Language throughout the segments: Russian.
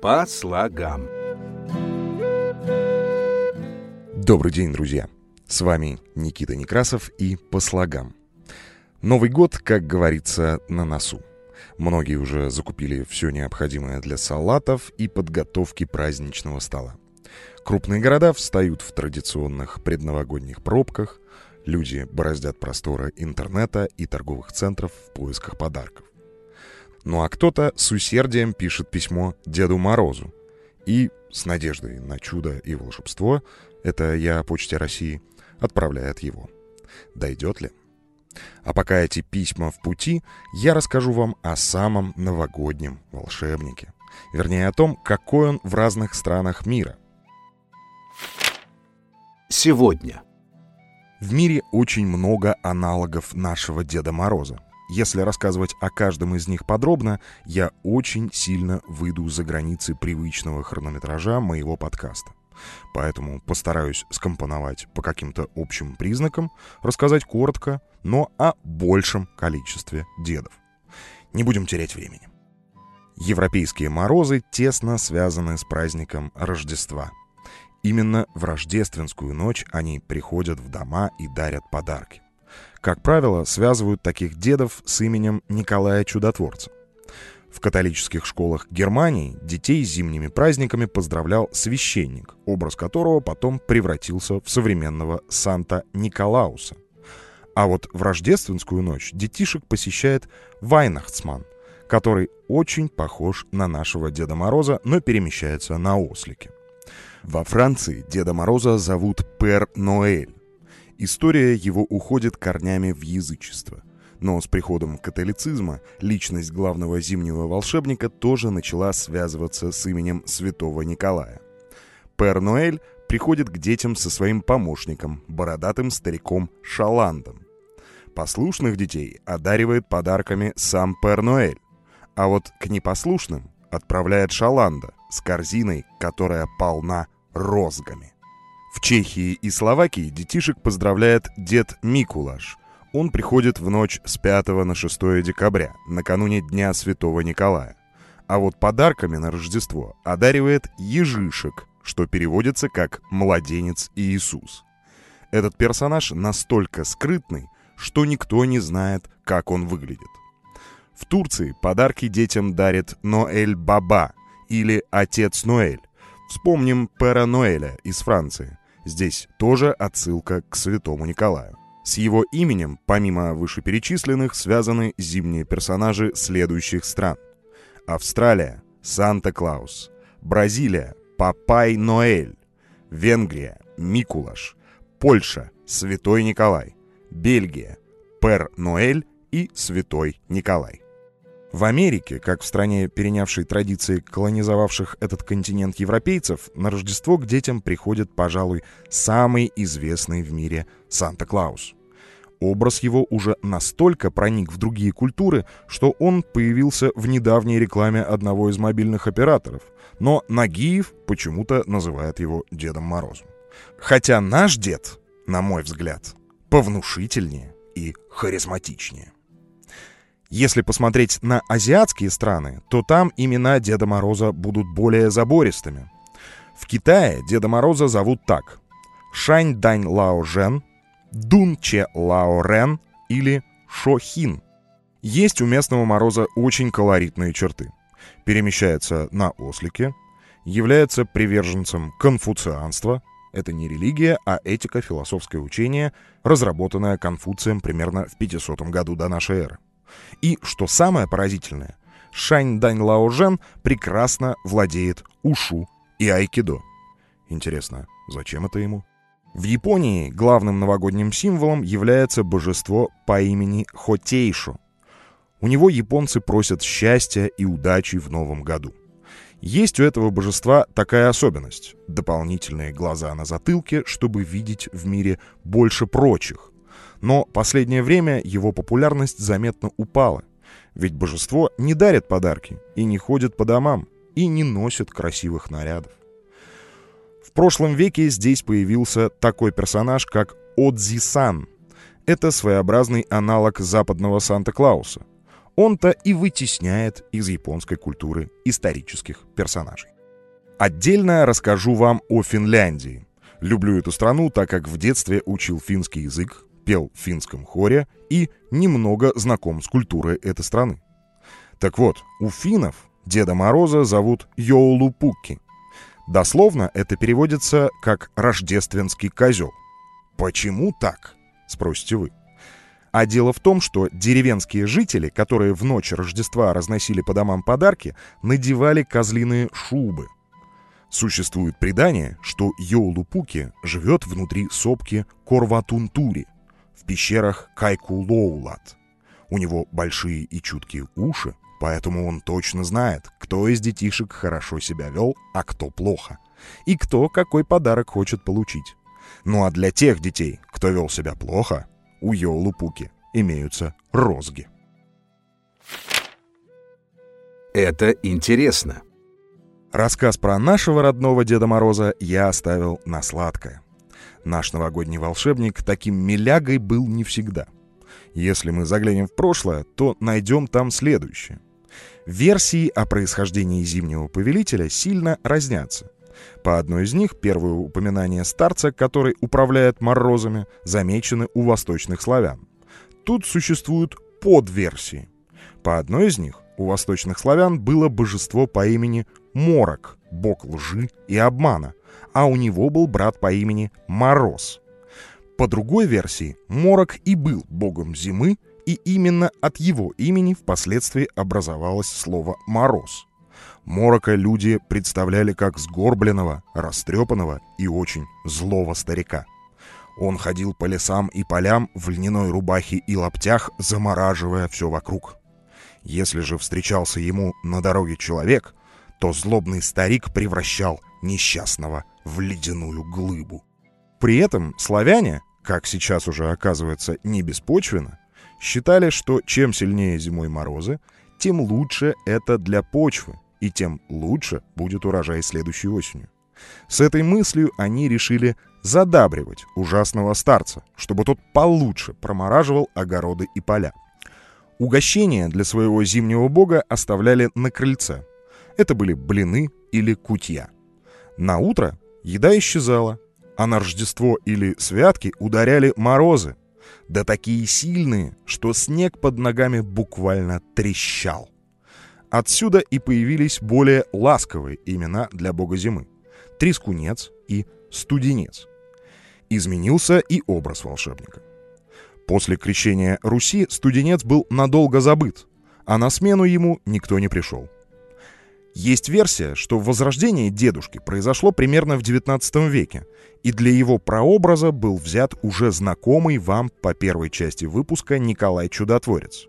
По слогам. Добрый день, друзья! С вами Никита Некрасов и «По слогам». Новый год, как говорится, на носу. Многие уже закупили все необходимое для салатов и подготовки праздничного стола. Крупные города встают в традиционных предновогодних пробках, люди бороздят просторы интернета и торговых центров в поисках подарков. Ну а кто-то с усердием пишет письмо Деду Морозу. И с надеждой на чудо и волшебство, это я о Почте России, отправляет его. Дойдет ли? А пока эти письма в пути, я расскажу вам о самом новогоднем волшебнике. Вернее, о том, какой он в разных странах мира. Сегодня. В мире очень много аналогов нашего Деда Мороза. Если рассказывать о каждом из них подробно, я очень сильно выйду за границы привычного хронометража моего подкаста. Поэтому постараюсь скомпоновать по каким-то общим признакам, рассказать коротко, но о большем количестве дедов. Не будем терять времени. Европейские морозы тесно связаны с праздником Рождества. Именно в рождественскую ночь они приходят в дома и дарят подарки. Как правило, связывают таких дедов с именем Николая Чудотворца. В католических школах Германии детей зимними праздниками поздравлял священник, образ которого потом превратился в современного Санта-Николауса. А вот в рождественскую ночь детишек посещает Вайнахцман, который очень похож на нашего Деда Мороза, но перемещается на ослике. Во Франции Деда Мороза зовут Пер Ноэль. История его уходит корнями в язычество. Но с приходом католицизма личность главного зимнего волшебника тоже начала связываться с именем святого Николая. Пер Ноэль приходит к детям со своим помощником, бородатым стариком Шаландом. Послушных детей одаривает подарками сам Пер Ноэль, а вот к непослушным отправляет Шаланда с корзиной, которая полна розгами. В Чехии и Словакии детишек поздравляет дед Микулаш. Он приходит в ночь с 5 на 6 декабря, накануне Дня Святого Николая. А вот подарками на Рождество одаривает ежишек, что переводится как «младенец Иисус». Этот персонаж настолько скрытный, что никто не знает, как он выглядит. В Турции подарки детям дарит Ноэль Баба или Отец Ноэль. Вспомним Пера Ноэля из Франции. Здесь тоже отсылка к святому Николаю. С его именем, помимо вышеперечисленных, связаны зимние персонажи следующих стран. Австралия – Санта-Клаус. Бразилия – Папай Ноэль. Венгрия – Микулаш. Польша – Святой Николай. Бельгия – Пер Ноэль и Святой Николай. В Америке, как в стране, перенявшей традиции колонизовавших этот континент европейцев, на Рождество к детям приходит, пожалуй, самый известный в мире Санта-Клаус. Образ его уже настолько проник в другие культуры, что он появился в недавней рекламе одного из мобильных операторов. Но Нагиев почему-то называет его Дедом Морозом. Хотя наш дед, на мой взгляд, повнушительнее и харизматичнее. Если посмотреть на азиатские страны, то там имена Деда Мороза будут более забористыми. В Китае Деда Мороза зовут так. Шань Дань Лао Жен, Дун Че Лао Рен или Шо Хин. Есть у местного Мороза очень колоритные черты. Перемещается на ослике, является приверженцем конфуцианства, это не религия, а этика, философское учение, разработанное Конфуцием примерно в 500 году до нашей эры. И, что самое поразительное, Шань Дань Лао Жен прекрасно владеет ушу и айкидо. Интересно, зачем это ему? В Японии главным новогодним символом является божество по имени Хотейшо. У него японцы просят счастья и удачи в новом году. Есть у этого божества такая особенность — дополнительные глаза на затылке, чтобы видеть в мире больше прочих. Но последнее время его популярность заметно упала. Ведь божество не дарит подарки и не ходит по домам, и не носит красивых нарядов. В прошлом веке здесь появился такой персонаж, как Отзи-сан. Это своеобразный аналог западного Санта-Клауса. Он-то и вытесняет из японской культуры исторических персонажей. Отдельно расскажу вам о Финляндии. Люблю эту страну, так как в детстве учил финский язык, пел в финском хоре и немного знаком с культурой этой страны. Так вот, у финнов Деда Мороза зовут Йоулупукки. Дословно это переводится как «рождественский козел». Почему так? Спросите вы. А дело в том, что деревенские жители, которые в ночь Рождества разносили по домам подарки, надевали козлиные шубы – Существует предание, что Йоулупуки живет внутри сопки Корватунтури в пещерах Кайкулоулат. У него большие и чуткие уши, поэтому он точно знает, кто из детишек хорошо себя вел, а кто плохо, и кто какой подарок хочет получить. Ну а для тех детей, кто вел себя плохо, у Йоулупуки имеются розги. Это интересно. Рассказ про нашего родного Деда Мороза я оставил на сладкое. Наш новогодний волшебник таким милягой был не всегда. Если мы заглянем в прошлое, то найдем там следующее. Версии о происхождении Зимнего Повелителя сильно разнятся. По одной из них первые упоминания старца, который управляет морозами, замечены у восточных славян. Тут существуют подверсии. По одной из них у восточных славян было божество по имени Морок, бог лжи и обмана, а у него был брат по имени Мороз. По другой версии, Морок и был богом зимы, и именно от его имени впоследствии образовалось слово «мороз». Морока люди представляли как сгорбленного, растрепанного и очень злого старика. Он ходил по лесам и полям в льняной рубахе и лаптях, замораживая все вокруг. Если же встречался ему на дороге человек, то злобный старик превращал несчастного в ледяную глыбу. При этом славяне, как сейчас уже оказывается не беспочвенно, считали, что чем сильнее зимой морозы, тем лучше это для почвы, и тем лучше будет урожай следующей осенью. С этой мыслью они решили задабривать ужасного старца, чтобы тот получше промораживал огороды и поля. Угощения для своего зимнего бога оставляли на крыльце. Это были блины или кутья. На утро еда исчезала, а на Рождество или святки ударяли морозы. Да такие сильные, что снег под ногами буквально трещал. Отсюда и появились более ласковые имена для бога зимы — Трескунец и Студенец. Изменился и образ волшебника. После крещения Руси студенец был надолго забыт, а на смену ему никто не пришел. Есть версия, что возрождение дедушки произошло примерно в XIX веке, и для его прообраза был взят уже знакомый вам по первой части выпуска Николай Чудотворец.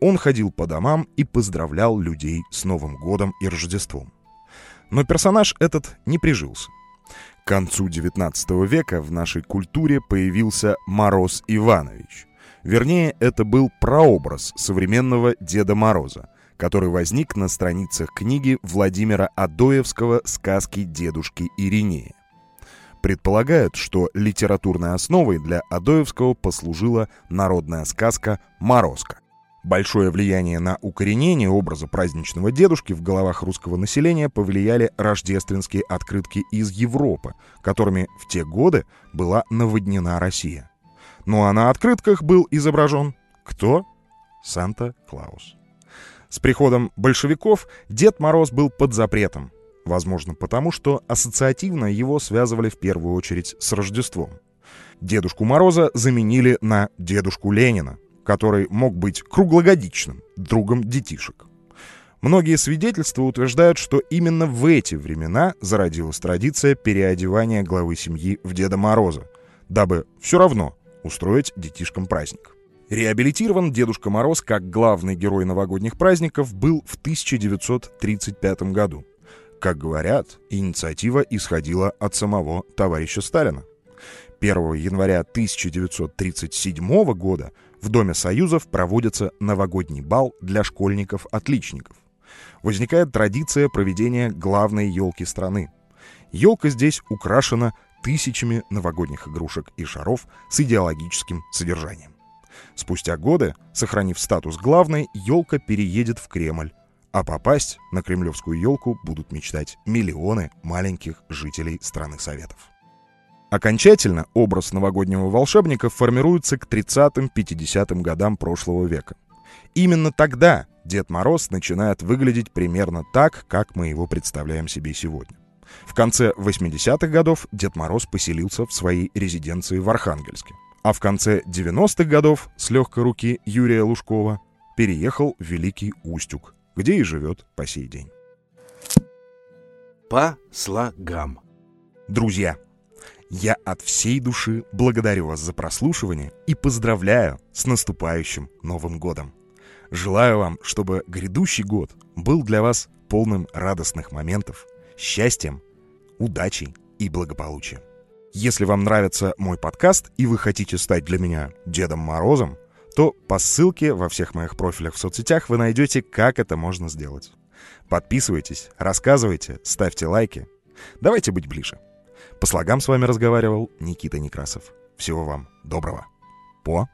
Он ходил по домам и поздравлял людей с Новым годом и Рождеством. Но персонаж этот не прижился. К концу XIX века в нашей культуре появился Мороз Иванович. Вернее, это был прообраз современного Деда Мороза, который возник на страницах книги Владимира Адоевского «Сказки дедушки Иринея». Предполагают, что литературной основой для Адоевского послужила народная сказка «Морозко». Большое влияние на укоренение образа праздничного дедушки в головах русского населения повлияли рождественские открытки из Европы, которыми в те годы была наводнена Россия. Ну а на открытках был изображен кто? Санта-Клаус. С приходом большевиков Дед Мороз был под запретом, возможно потому, что ассоциативно его связывали в первую очередь с Рождеством. Дедушку Мороза заменили на Дедушку Ленина, который мог быть круглогодичным другом детишек. Многие свидетельства утверждают, что именно в эти времена зародилась традиция переодевания главы семьи в Деда Мороза, дабы все равно устроить детишкам праздник. Реабилитирован Дедушка Мороз как главный герой новогодних праздников был в 1935 году. Как говорят, инициатива исходила от самого товарища Сталина. 1 января 1937 года в Доме Союзов проводится новогодний бал для школьников-отличников. Возникает традиция проведения главной елки страны. Елка здесь украшена тысячами новогодних игрушек и шаров с идеологическим содержанием. Спустя годы, сохранив статус главной, елка переедет в Кремль, А попасть на кремлевскую елку будут мечтать миллионы маленьких жителей страны Советов. Окончательно образ новогоднего волшебника формируется к 30-50 годам прошлого века. Именно тогда Дед Мороз начинает выглядеть примерно так, как мы его представляем себе сегодня. В конце 80-х годов Дед Мороз поселился в своей резиденции в Архангельске. А в конце 90-х годов с легкой руки Юрия Лужкова переехал в Великий Устюг, где и живет по сей день. По слогам. Друзья, я от всей души благодарю вас за прослушивание и поздравляю с наступающим Новым годом. Желаю вам, чтобы грядущий год был для вас полным радостных моментов, счастьем, удачей и благополучием. Если вам нравится мой подкаст и вы хотите стать для меня Дедом Морозом, то по ссылке во всех моих профилях в соцсетях вы найдете, как это можно сделать. Подписывайтесь, рассказывайте, ставьте лайки. Давайте быть ближе. По слогам с вами разговаривал Никита Некрасов. Всего вам доброго. По